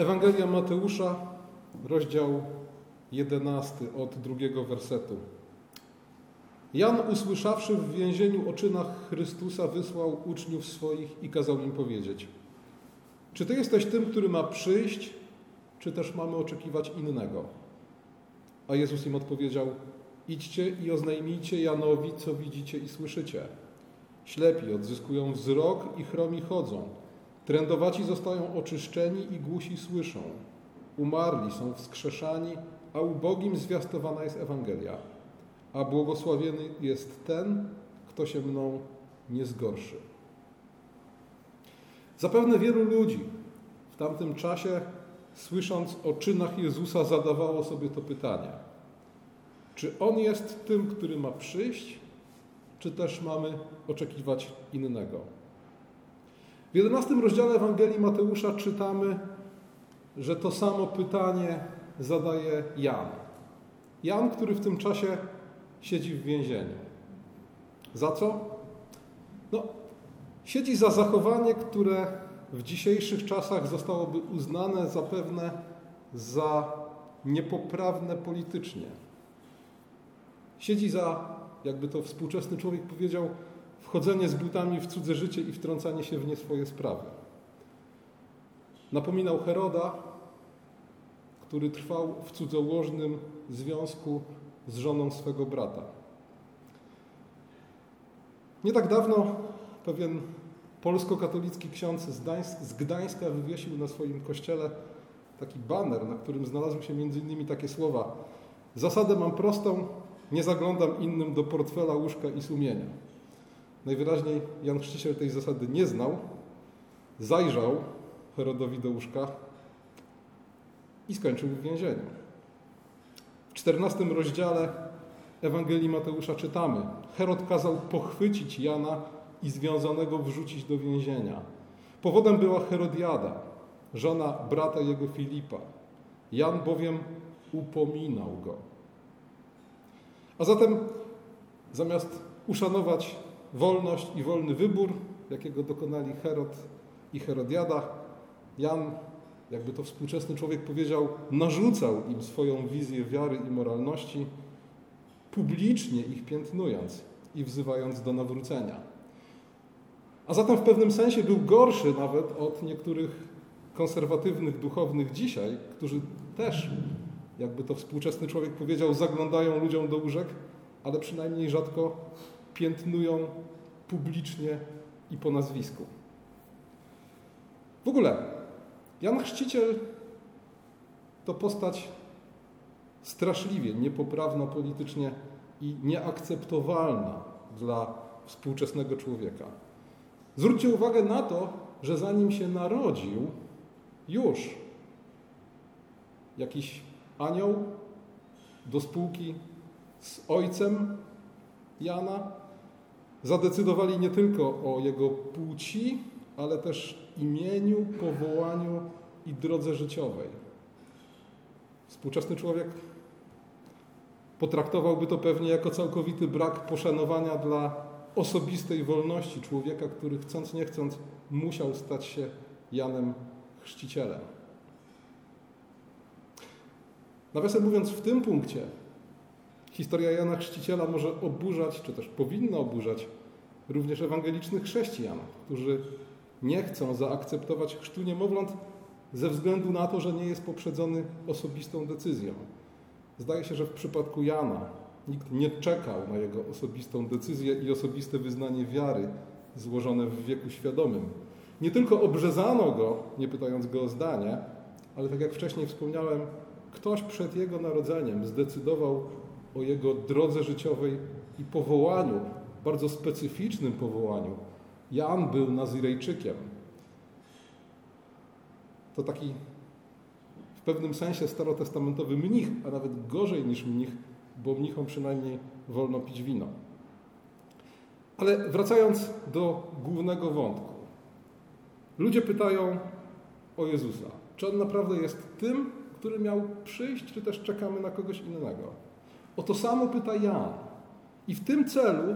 Ewangelia Mateusza, rozdział 11 od drugiego wersetu. Jan, usłyszawszy w więzieniu o czynach Chrystusa, wysłał uczniów swoich i kazał im powiedzieć: Czy ty jesteś tym, który ma przyjść, czy też mamy oczekiwać innego? A Jezus im odpowiedział: Idźcie i oznajmijcie Janowi, co widzicie i słyszycie. Ślepi odzyskują wzrok i chromi chodzą. Trędowaci zostają oczyszczeni i głusi słyszą. Umarli są wskrzeszani, a ubogim zwiastowana jest Ewangelia. A błogosławiony jest ten, kto się mną nie zgorszy. Zapewne wielu ludzi w tamtym czasie, słysząc o czynach Jezusa, zadawało sobie to pytanie: czy On jest tym, który ma przyjść, czy też mamy oczekiwać innego? W 11 rozdziale Ewangelii Mateusza czytamy, że to samo pytanie zadaje Jan. Jan, który w tym czasie siedzi w więzieniu. Za co? No, siedzi za zachowanie, które w dzisiejszych czasach zostałoby uznane zapewne za niepoprawne politycznie. Siedzi za, jakby to współczesny człowiek powiedział, wchodzenie z butami w cudze życie i wtrącanie się w nie swoje sprawy. Napominał Heroda, który trwał w cudzołożnym związku z żoną swego brata. Nie tak dawno pewien polsko-katolicki ksiądz z Gdańska wywiesił na swoim kościele taki baner, na którym znalazły się innymi takie słowa: Zasadę mam prostą, nie zaglądam innym do portfela, łóżka i sumienia. Najwyraźniej Jan Chrzciciel tej zasady nie znał, zajrzał Herodowi do łóżka i skończył w więzieniu. W czternastym rozdziale Ewangelii Mateusza czytamy: Herod kazał pochwycić Jana i związanego wrzucić do więzienia. Powodem była Herodiada, żona brata jego Filipa. Jan bowiem upominał go. A zatem zamiast uszanować wolność i wolny wybór, jakiego dokonali Herod i Herodiada, Jan, jakby to współczesny człowiek powiedział, narzucał im swoją wizję wiary i moralności, publicznie ich piętnując i wzywając do nawrócenia. A zatem w pewnym sensie był gorszy nawet od niektórych konserwatywnych duchownych dzisiaj, którzy też jakby to współczesny człowiek powiedział, zaglądają ludziom do łóżek, ale przynajmniej rzadko piętnują publicznie i po nazwisku. W ogóle Jan Chrzciciel to postać straszliwie niepoprawna politycznie i nieakceptowalna dla współczesnego człowieka. Zwróćcie uwagę na to, że zanim się narodził, już jakiś anioł do spółki z ojcem Jana zadecydowali nie tylko o jego płci, ale też imieniu, powołaniu i drodze życiowej. Współczesny człowiek potraktowałby to pewnie jako całkowity brak poszanowania dla osobistej wolności człowieka, który chcąc nie chcąc musiał stać się Janem Chrzcicielem. Nawiasem mówiąc, w tym punkcie historia Jana Chrzciciela może oburzać, czy też powinna oburzać również ewangelicznych chrześcijan, którzy nie chcą zaakceptować chrztu niemowląt ze względu na to, że nie jest poprzedzony osobistą decyzją. Zdaje się, że w przypadku Jana nikt nie czekał na jego osobistą decyzję i osobiste wyznanie wiary złożone w wieku świadomym. Nie tylko obrzezano go, nie pytając go o zdanie, ale tak jak wcześniej wspomniałem, Ktoś przed Jego narodzeniem zdecydował o Jego drodze życiowej i powołaniu, bardzo specyficznym powołaniu. Jan był Nazirejczykiem. To taki w pewnym sensie starotestamentowy mnich, a nawet gorzej niż mnich, bo mnichom przynajmniej wolno pić wino. Ale wracając do głównego wątku. Ludzie pytają o Jezusa. Czy on naprawdę jest tym, który miał przyjść, czy też czekamy na kogoś innego? O to samo pyta Jan. I w tym celu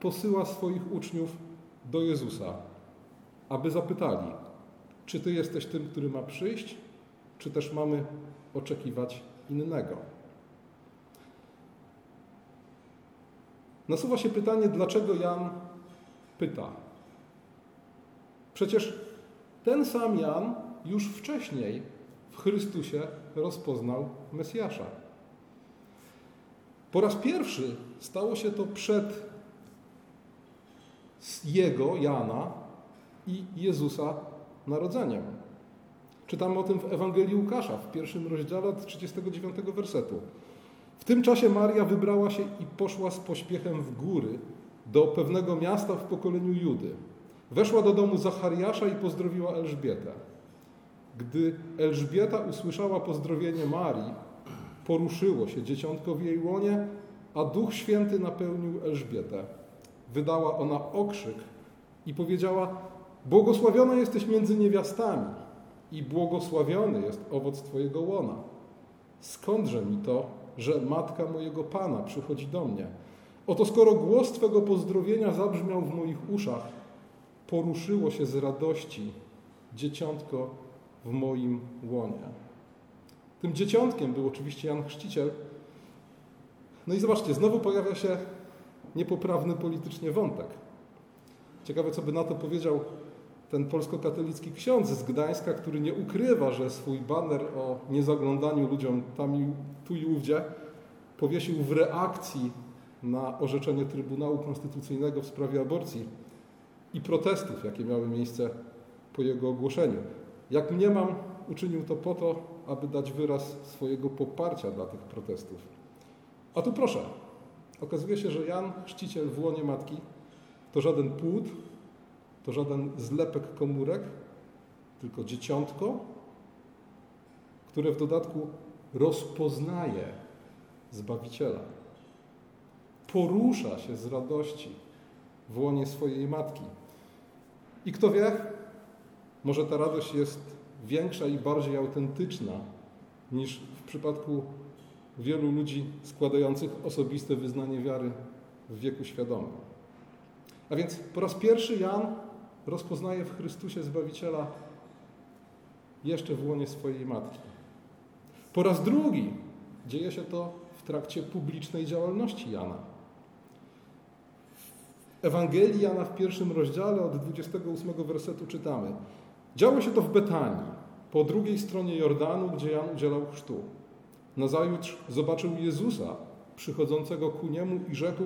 posyła swoich uczniów do Jezusa, aby zapytali, czy Ty jesteś tym, który ma przyjść, czy też mamy oczekiwać innego? Nasuwa się pytanie, dlaczego Jan pyta. Przecież ten sam Jan już wcześniej w Chrystusie rozpoznał Mesjasza. Po raz pierwszy stało się to przed jego, Jana i Jezusa narodzeniem. Czytamy o tym w Ewangelii Łukasza w pierwszym rozdziale od 39 wersetu. W tym czasie Maria wybrała się i poszła z pośpiechem w góry do pewnego miasta w pokoleniu Judy. Weszła do domu Zachariasza i pozdrowiła Elżbietę. Gdy Elżbieta usłyszała pozdrowienie Marii, poruszyło się dzieciątko w jej łonie, a Duch Święty napełnił Elżbietę. Wydała ona okrzyk i powiedziała: Błogosławiona jesteś między niewiastami i błogosławiony jest owoc Twojego łona. Skądże mi to, że matka mojego Pana przychodzi do mnie? Oto skoro głos Twego pozdrowienia zabrzmiał w moich uszach, poruszyło się z radości dzieciątko w moim łonie. Tym dzieciątkiem był oczywiście Jan Chrzciciel. No i zobaczcie, znowu pojawia się niepoprawny politycznie wątek. Ciekawe, co by na to powiedział ten polsko-katolicki ksiądz z Gdańska, który nie ukrywa, że swój baner o niezaglądaniu ludziom tam i tu i ówdzie powiesił w reakcji na orzeczenie Trybunału Konstytucyjnego w sprawie aborcji i protestów, jakie miały miejsce po jego ogłoszeniu. Jak mniemam, uczynił to po to, aby dać wyraz swojego poparcia dla tych protestów. A tu proszę, okazuje się, że Jan, chrzciciel w łonie matki, to żaden płód, to żaden zlepek komórek, tylko dzieciątko, które w dodatku rozpoznaje Zbawiciela. Porusza się z radości w łonie swojej matki. I kto wie, może ta radość jest większa i bardziej autentyczna niż w przypadku wielu ludzi składających osobiste wyznanie wiary w wieku świadomym. A więc po raz pierwszy Jan rozpoznaje w Chrystusie Zbawiciela jeszcze w łonie swojej matki. Po raz drugi dzieje się to w trakcie publicznej działalności Jana. W Ewangelii Jana w pierwszym rozdziale od 28 wersetu czytamy Działo się to w Betanii, po drugiej stronie Jordanu, gdzie Jan udzielał chrztu. Nazajutrz zobaczył Jezusa przychodzącego ku niemu i rzekł: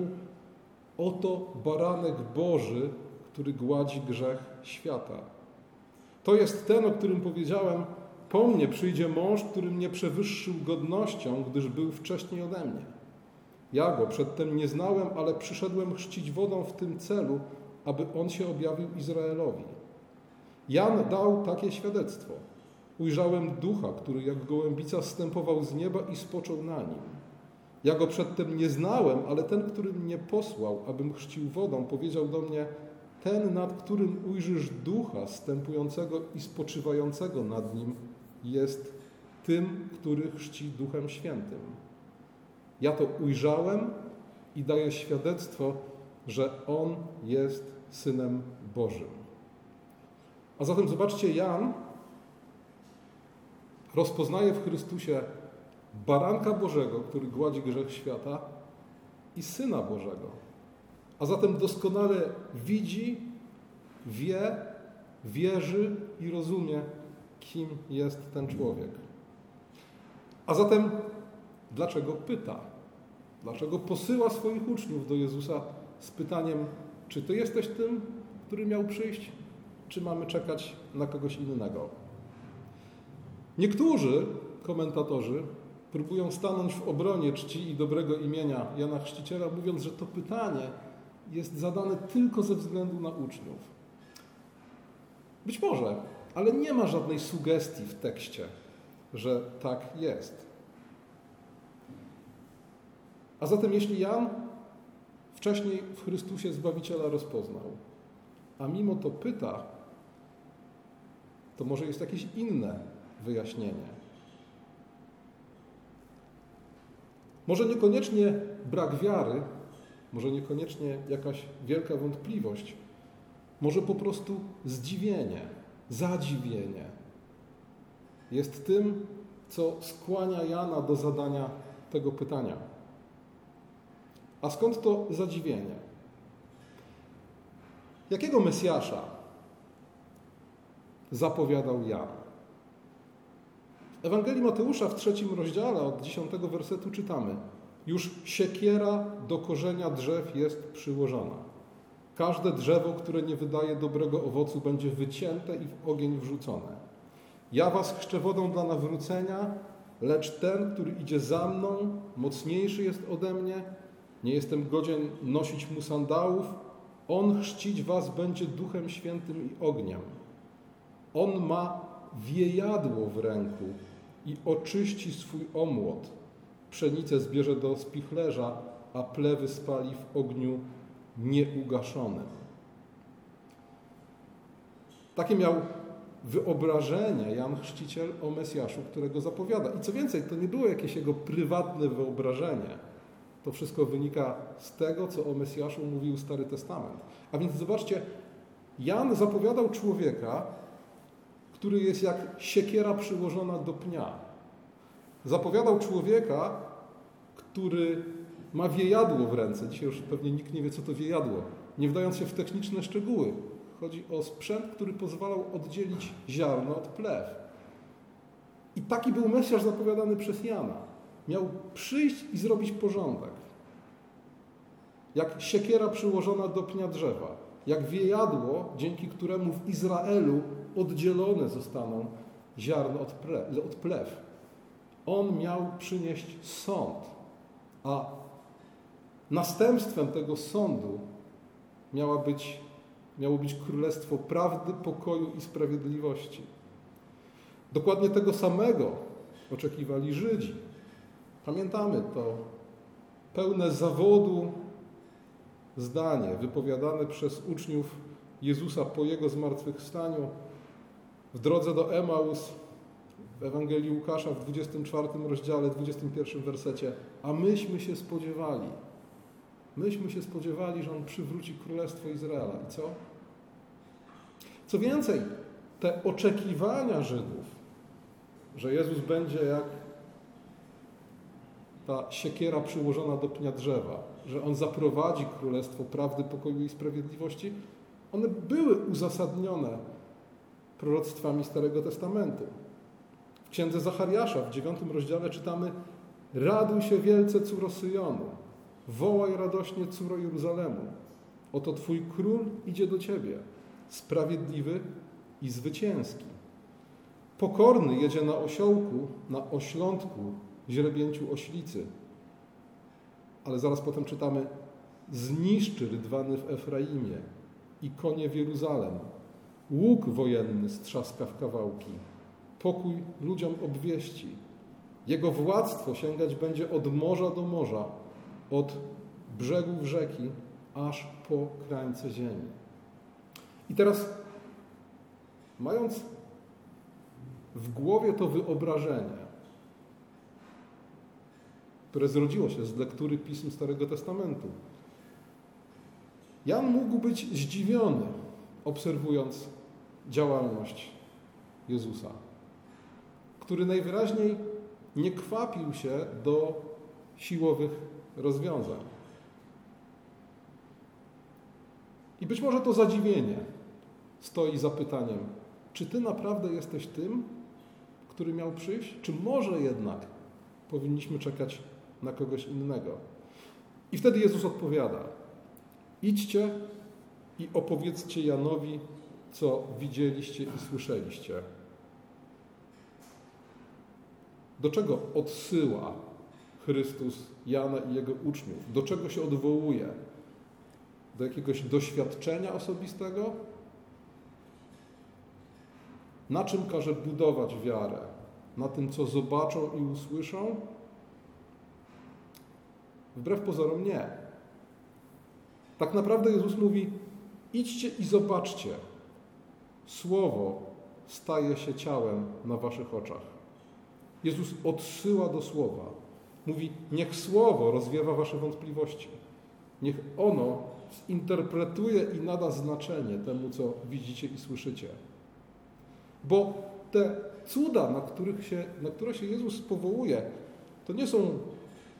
Oto baranek Boży, który gładzi grzech świata. To jest ten, o którym powiedziałem: Po mnie przyjdzie mąż, który mnie przewyższył godnością, gdyż był wcześniej ode mnie. Ja go przedtem nie znałem, ale przyszedłem chrzcić wodą w tym celu, aby on się objawił Izraelowi. Jan dał takie świadectwo. Ujrzałem ducha, który jak gołębica zstępował z nieba i spoczął na nim. Ja go przedtem nie znałem, ale ten, który mnie posłał, abym chrzcił wodą, powiedział do mnie: Ten, nad którym ujrzysz ducha stępującego i spoczywającego nad nim, jest tym, który chrzci duchem świętym. Ja to ujrzałem i daję świadectwo, że on jest synem Bożym. A zatem zobaczcie, Jan rozpoznaje w Chrystusie baranka Bożego, który gładzi grzech świata i Syna Bożego. A zatem doskonale widzi, wie, wierzy i rozumie, kim jest ten człowiek. A zatem dlaczego pyta? Dlaczego posyła swoich uczniów do Jezusa z pytaniem, czy Ty jesteś tym, który miał przyjść? czy mamy czekać na kogoś innego. Niektórzy komentatorzy próbują stanąć w obronie czci i dobrego imienia Jana Chrzciciela, mówiąc, że to pytanie jest zadane tylko ze względu na uczniów. Być może, ale nie ma żadnej sugestii w tekście, że tak jest. A zatem, jeśli Jan wcześniej w Chrystusie Zbawiciela rozpoznał, a mimo to pyta, to może jest jakieś inne wyjaśnienie. Może niekoniecznie brak wiary, może niekoniecznie jakaś wielka wątpliwość, może po prostu zdziwienie, zadziwienie. jest tym, co skłania Jana do zadania tego pytania. A skąd to zadziwienie? Jakiego Mesjasza zapowiadał Jan? Ewangelii Mateusza w trzecim rozdziale od dziesiątego wersetu czytamy Już siekiera do korzenia drzew jest przyłożona. Każde drzewo, które nie wydaje dobrego owocu, będzie wycięte i w ogień wrzucone. Ja was chrzczę wodą dla nawrócenia, lecz ten, który idzie za mną, mocniejszy jest ode mnie, nie jestem godzien nosić mu sandałów, on chrzcić was będzie duchem świętym i ogniem. On ma wiejadło w ręku i oczyści swój omłot. Pszenicę zbierze do spichlerza, a plewy spali w ogniu nieugaszonym. Takie miał wyobrażenie Jan Chrzciciel o Mesjaszu, którego zapowiada. I co więcej, to nie było jakieś jego prywatne wyobrażenie. To wszystko wynika z tego, co o Mesjaszu mówił Stary Testament. A więc zobaczcie, Jan zapowiadał człowieka, który jest jak siekiera przyłożona do pnia. Zapowiadał człowieka, który ma wiejadło w ręce. Dzisiaj już pewnie nikt nie wie, co to wiejadło. Nie wdając się w techniczne szczegóły. Chodzi o sprzęt, który pozwalał oddzielić ziarno od plew. I taki był Mesjasz zapowiadany przez Jana. Miał przyjść i zrobić porządek. Jak siekiera przyłożona do pnia drzewa. Jak wiejadło, dzięki któremu w Izraelu oddzielone zostaną ziarno od, od plew. On miał przynieść sąd, a następstwem tego sądu miała być miało być królestwo prawdy, pokoju i sprawiedliwości. Dokładnie tego samego oczekiwali Żydzi. Pamiętamy to pełne zawodu zdanie wypowiadane przez uczniów Jezusa po Jego zmartwychwstaniu w drodze do Emaus w Ewangelii Łukasza w 24 rozdziale, 21 wersecie. A myśmy się spodziewali, Myśmy się spodziewali, że On przywróci Królestwo Izraela. I co? Co więcej, te oczekiwania Żydów, że Jezus będzie jak ta siekiera przyłożona do pnia drzewa, że On zaprowadzi Królestwo prawdy, pokoju i sprawiedliwości, one były uzasadnione proroctwami Starego Testamentu. W księdze Zachariasza w dziewiątym rozdziale czytamy Raduj się wielce, córo Syjonu, Wołaj radośnie, córo Jeruzalemu. Oto Twój król idzie do Ciebie, sprawiedliwy i zwycięski. Pokorny jedzie na osiołku, na oślątku, źrebięciu oślicy. Ale zaraz potem czytamy, zniszczy rydwany w Efraimie i konie w Jeruzalem. Łuk wojenny strzaska w kawałki. Pokój ludziom obwieści. Jego władztwo sięgać będzie od morza do morza, od brzegów rzeki aż po krańce ziemi. I teraz, mając w głowie to wyobrażenie, które zrodziło się z lektury pism Starego Testamentu, Jan mógł być zdziwiony, obserwując działalność Jezusa, który najwyraźniej nie kwapił się do siłowych rozwiązań. I być może to zadziwienie stoi za pytaniem, czy Ty naprawdę jesteś tym, który miał przyjść, czy może jednak powinniśmy czekać na kogoś innego? I wtedy Jezus odpowiada: Idźcie i opowiedzcie Janowi, co widzieliście i słyszeliście. Do czego odsyła Chrystus Jana i jego uczniów. Do czego się odwołuje? Do jakiegoś doświadczenia osobistego? Na czym każe budować wiarę? Na tym, co zobaczą i usłyszą? Wbrew pozorom nie. Tak naprawdę Jezus mówi: idźcie i zobaczcie. Słowo staje się ciałem na waszych oczach. Jezus odsyła do słowa. Mówi, niech Słowo rozwiewa wasze wątpliwości. Niech ono zinterpretuje i nada znaczenie temu, co widzicie i słyszycie. Bo te cuda, na, których się, na które się Jezus powołuje, to nie są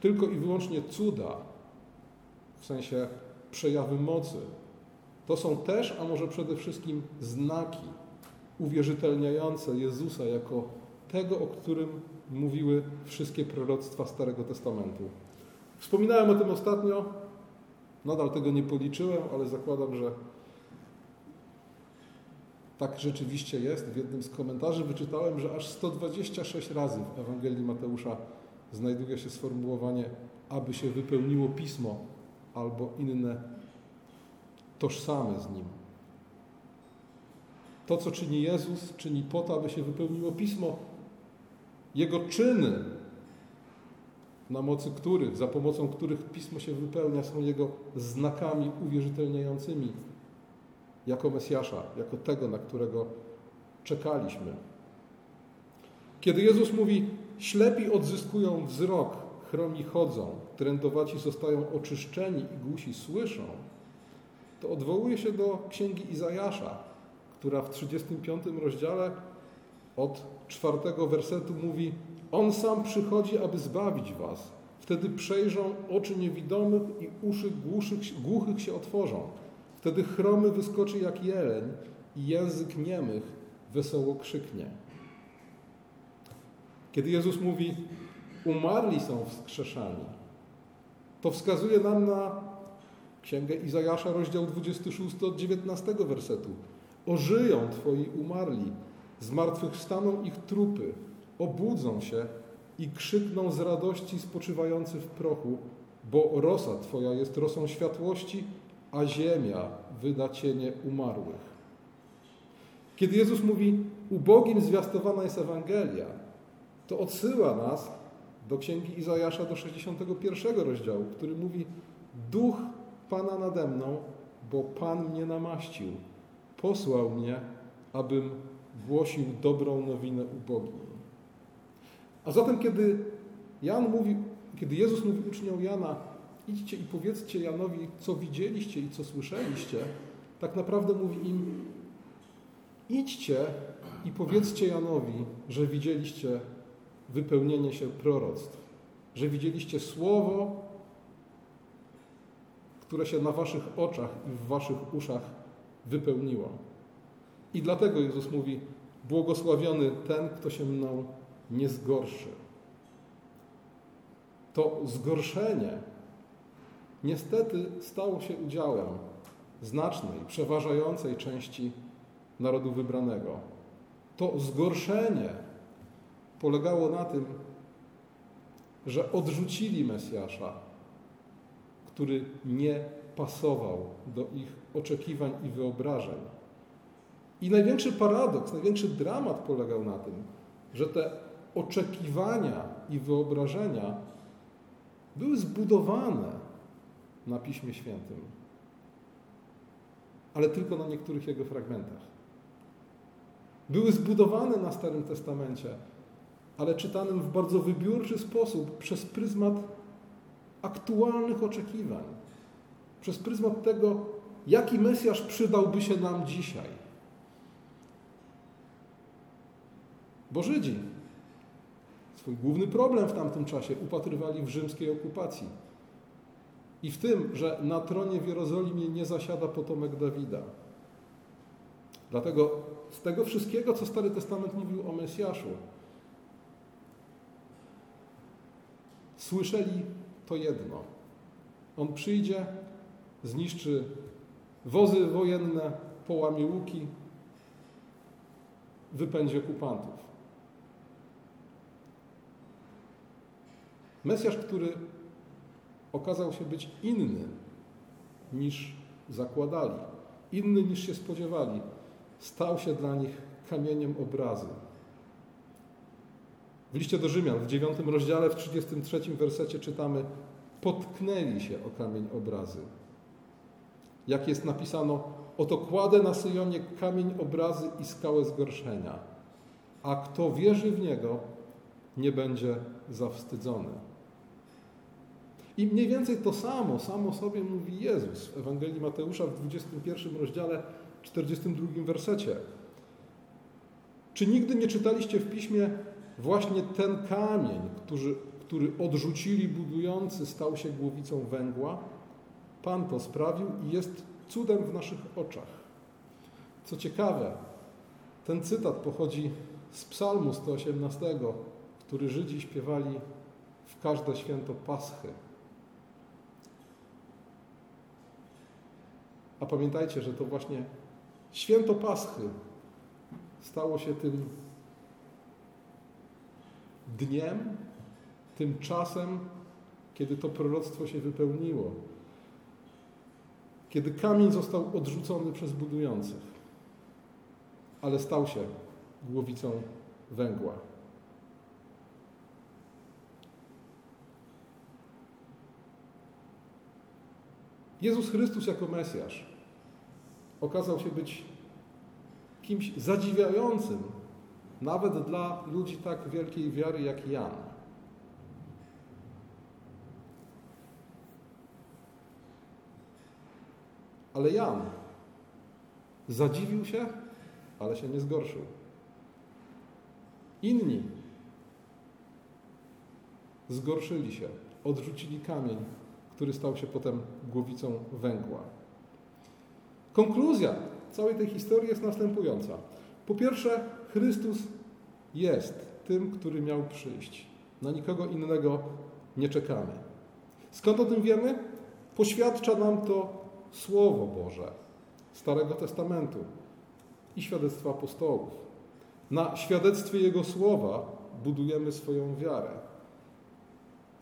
tylko i wyłącznie cuda, w sensie przejawy mocy. To są też, a może przede wszystkim znaki uwierzytelniające Jezusa jako tego, o którym mówiły wszystkie proroctwa Starego Testamentu. Wspominałem o tym ostatnio, nadal tego nie policzyłem, ale zakładam, że tak rzeczywiście jest. W jednym z komentarzy wyczytałem, że aż 126 razy w Ewangelii Mateusza znajduje się sformułowanie, aby się wypełniło pismo albo inne tożsame z nim. To, co czyni Jezus, czyni po to, aby się wypełniło pismo. Jego czyny, na mocy których, za pomocą których pismo się wypełnia, są Jego znakami uwierzytelniającymi jako Mesjasza, jako tego, na którego czekaliśmy. Kiedy Jezus mówi, ślepi odzyskują wzrok, chromi chodzą, trędowaci zostają oczyszczeni i głusi słyszą, to odwołuje się do księgi Izajasza, która w 35 rozdziale od czwartego wersetu mówi: On sam przychodzi, aby zbawić was. Wtedy przejrzą oczy niewidomych i uszy głuszych, głuchych się otworzą. Wtedy chromy wyskoczy jak jeleń i język niemych wesoło krzyknie. Kiedy Jezus mówi, umarli są wskrzeszani, to wskazuje nam na Księgę Izajasza, rozdział 26 od 19 wersetu. Ożyją Twoi umarli, zmartwychwstaną ich trupy, obudzą się i krzykną z radości spoczywający w prochu, bo rosa Twoja jest rosą światłości, a ziemia wyda cienie umarłych. Kiedy Jezus mówi, ubogim zwiastowana jest Ewangelia, to odsyła nas do księgi Izajasza do 61 rozdziału, który mówi: Duch Pana nade mną, bo Pan mnie namaścił. Posłał mnie, abym głosił dobrą nowinę ubogim. A zatem, kiedy Jan mówi, kiedy Jezus mówi uczniom Jana, idźcie i powiedzcie Janowi, co widzieliście i co słyszeliście, tak naprawdę mówi im, idźcie i powiedzcie Janowi, że widzieliście wypełnienie się proroctw, że widzieliście słowo, które się na waszych oczach i w waszych uszach wypełniło. I dlatego Jezus mówi: Błogosławiony ten, kto się mną nie zgorszy. To zgorszenie niestety stało się udziałem znacznej, przeważającej części narodu wybranego. To zgorszenie polegało na tym, że odrzucili Mesjasza, który nie pasował do ich oczekiwań i wyobrażeń. I największy paradoks, największy dramat polegał na tym, że te oczekiwania i wyobrażenia były zbudowane na Piśmie Świętym, ale tylko na niektórych jego fragmentach. Były zbudowane na Starym Testamencie, ale czytanym w bardzo wybiórczy sposób przez pryzmat aktualnych oczekiwań, przez pryzmat tego, jaki Mesjasz przydałby się nam dzisiaj. Bo Żydzi swój główny problem w tamtym czasie upatrywali w rzymskiej okupacji. I w tym, że na tronie w Jerozolimie nie zasiada potomek Dawida. Dlatego z tego wszystkiego, co Stary Testament mówił o Mesjaszu, słyszeli to jedno. On przyjdzie, zniszczy wozy wojenne, połamie łuki, wypędzi okupantów. Mesjasz, który okazał się być inny niż zakładali, inny niż się spodziewali, stał się dla nich kamieniem obrazy. W liście do Rzymian, w dziewiątym rozdziale, w 33 wersecie czytamy potknęli się o kamień obrazy. Jak jest napisano, oto kładę na Syjonie kamień obrazy i skałę zgorszenia, a kto wierzy w Niego, nie będzie zawstydzony. I mniej więcej to samo, samo sobie mówi Jezus w Ewangelii Mateusza w 21 rozdziale, 42 wersecie. Czy nigdy nie czytaliście w piśmie właśnie ten kamień, który, który odrzucili budujący, stał się głowicą węgła? Pan to sprawił i jest cudem w naszych oczach. Co ciekawe, ten cytat pochodzi z Psalmu 118, który Żydzi śpiewali w każde święto Paschy. A pamiętajcie, że to właśnie święto Paschy stało się tym dniem, tym czasem, kiedy to proroctwo się wypełniło. Kiedy kamień został odrzucony przez budujących, ale stał się głowicą węgła. Jezus Chrystus jako Mesjasz okazał się być kimś zadziwiającym, nawet dla ludzi tak wielkiej wiary jak Jan. Ale Jan zadziwił się, ale się nie zgorszył. Inni zgorszyli się, odrzucili kamień, który stał się potem głowicą węgła. Konkluzja całej tej historii jest następująca. Po pierwsze, Chrystus jest tym, który miał przyjść. Na nikogo innego nie czekamy. Skąd o tym wiemy? Poświadcza nam to Słowo Boże Starego Testamentu i świadectwa apostołów. Na świadectwie Jego Słowa budujemy swoją wiarę.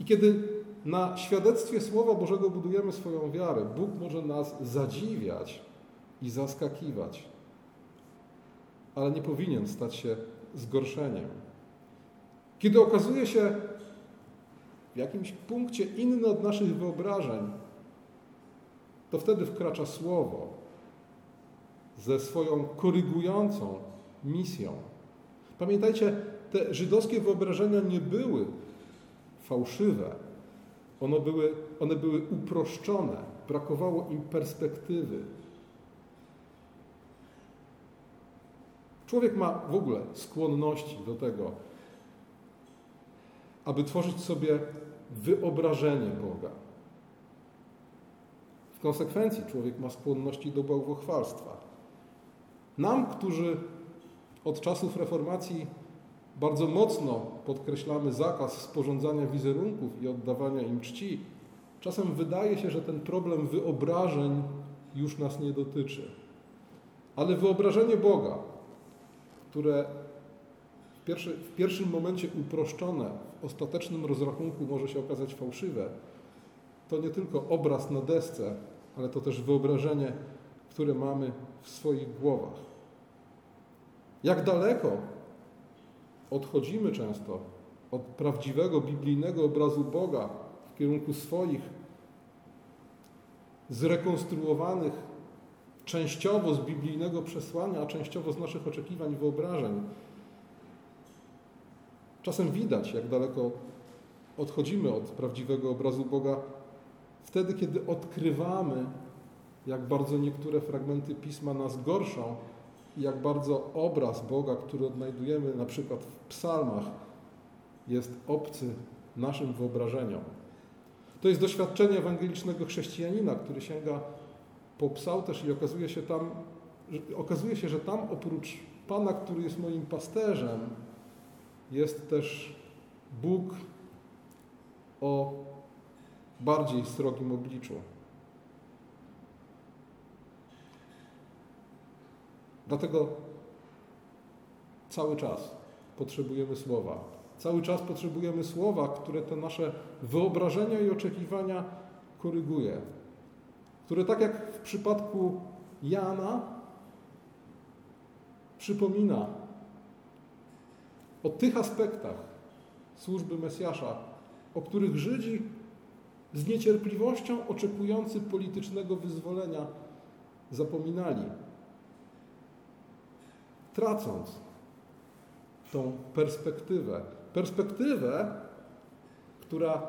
I kiedy na świadectwie Słowa Bożego budujemy swoją wiarę, Bóg może nas zadziwiać i zaskakiwać, ale nie powinien stać się zgorszeniem. Kiedy okazuje się w jakimś punkcie inny od naszych wyobrażeń, to wtedy wkracza Słowo ze swoją korygującą misją. Pamiętajcie, te żydowskie wyobrażenia nie były fałszywe. One były, one były uproszczone, brakowało im perspektywy. Człowiek ma w ogóle skłonności do tego, aby tworzyć sobie wyobrażenie Boga. W konsekwencji człowiek ma skłonności do bałwochwalstwa. Nam, którzy od czasów reformacji bardzo mocno podkreślamy zakaz sporządzania wizerunków i oddawania im czci, czasem wydaje się, że ten problem wyobrażeń już nas nie dotyczy. Ale wyobrażenie Boga, które w, pierwszy, w pierwszym momencie uproszczone, w ostatecznym rozrachunku może się okazać fałszywe, to nie tylko obraz na desce, ale to też wyobrażenie, które mamy w swoich głowach. Jak daleko odchodzimy często od prawdziwego biblijnego obrazu Boga w kierunku swoich zrekonstruowanych częściowo z biblijnego przesłania, a częściowo z naszych oczekiwań i wyobrażeń. Czasem widać, jak daleko odchodzimy od prawdziwego obrazu Boga wtedy, kiedy odkrywamy, jak bardzo niektóre fragmenty pisma nas gorszą i jak bardzo obraz Boga, który odnajdujemy na przykład w psalmach, jest obcy naszym wyobrażeniom. To jest doświadczenie ewangelicznego chrześcijanina, który sięga po psałterz i okazuje się tam, okazuje się, że tam oprócz Pana, który jest moim pasterzem, jest też Bóg o bardziej srogim obliczu. Dlatego cały czas potrzebujemy słowa. Cały czas potrzebujemy słowa, które te nasze wyobrażenia i oczekiwania koryguje. Które tak jak w przypadku Jana przypomina o tych aspektach służby Mesjasza, o których Żydzi z niecierpliwością oczekujący politycznego wyzwolenia zapominali tracąc tą perspektywę. Perspektywę, która,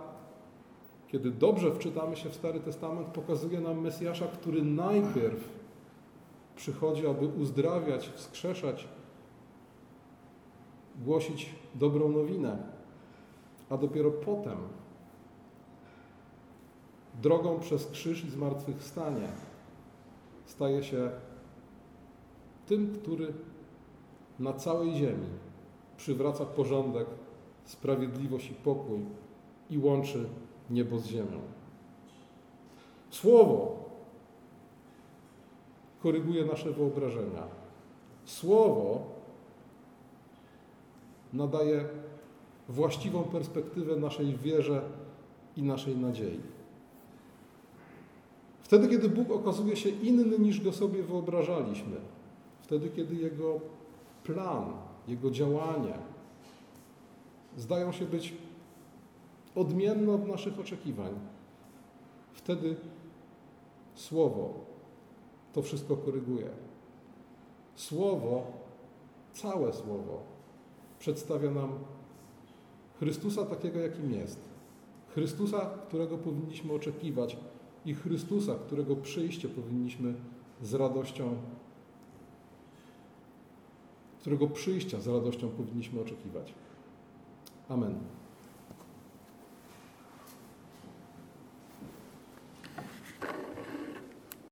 kiedy dobrze wczytamy się w Stary Testament, pokazuje nam Mesjasza, który najpierw przychodzi, aby uzdrawiać, wskrzeszać głosić dobrą nowinę, a dopiero potem drogą przez krzyż i zmartwychwstanie staje się tym, który na całej ziemi przywraca porządek, sprawiedliwość i pokój i łączy niebo z ziemią. Słowo koryguje nasze wyobrażenia. Słowo nadaje właściwą perspektywę naszej wierze i naszej nadziei. Wtedy, kiedy Bóg okazuje się inny niż go sobie wyobrażaliśmy, wtedy, kiedy Jego plan, Jego działanie zdają się być odmienne od naszych oczekiwań, wtedy Słowo to wszystko koryguje. Słowo, całe Słowo przedstawia nam Chrystusa takiego, jakim jest. Chrystusa, którego powinniśmy oczekiwać i Chrystusa, którego przyjście powinniśmy z radością, którego przyjścia z radością powinniśmy oczekiwać. Amen.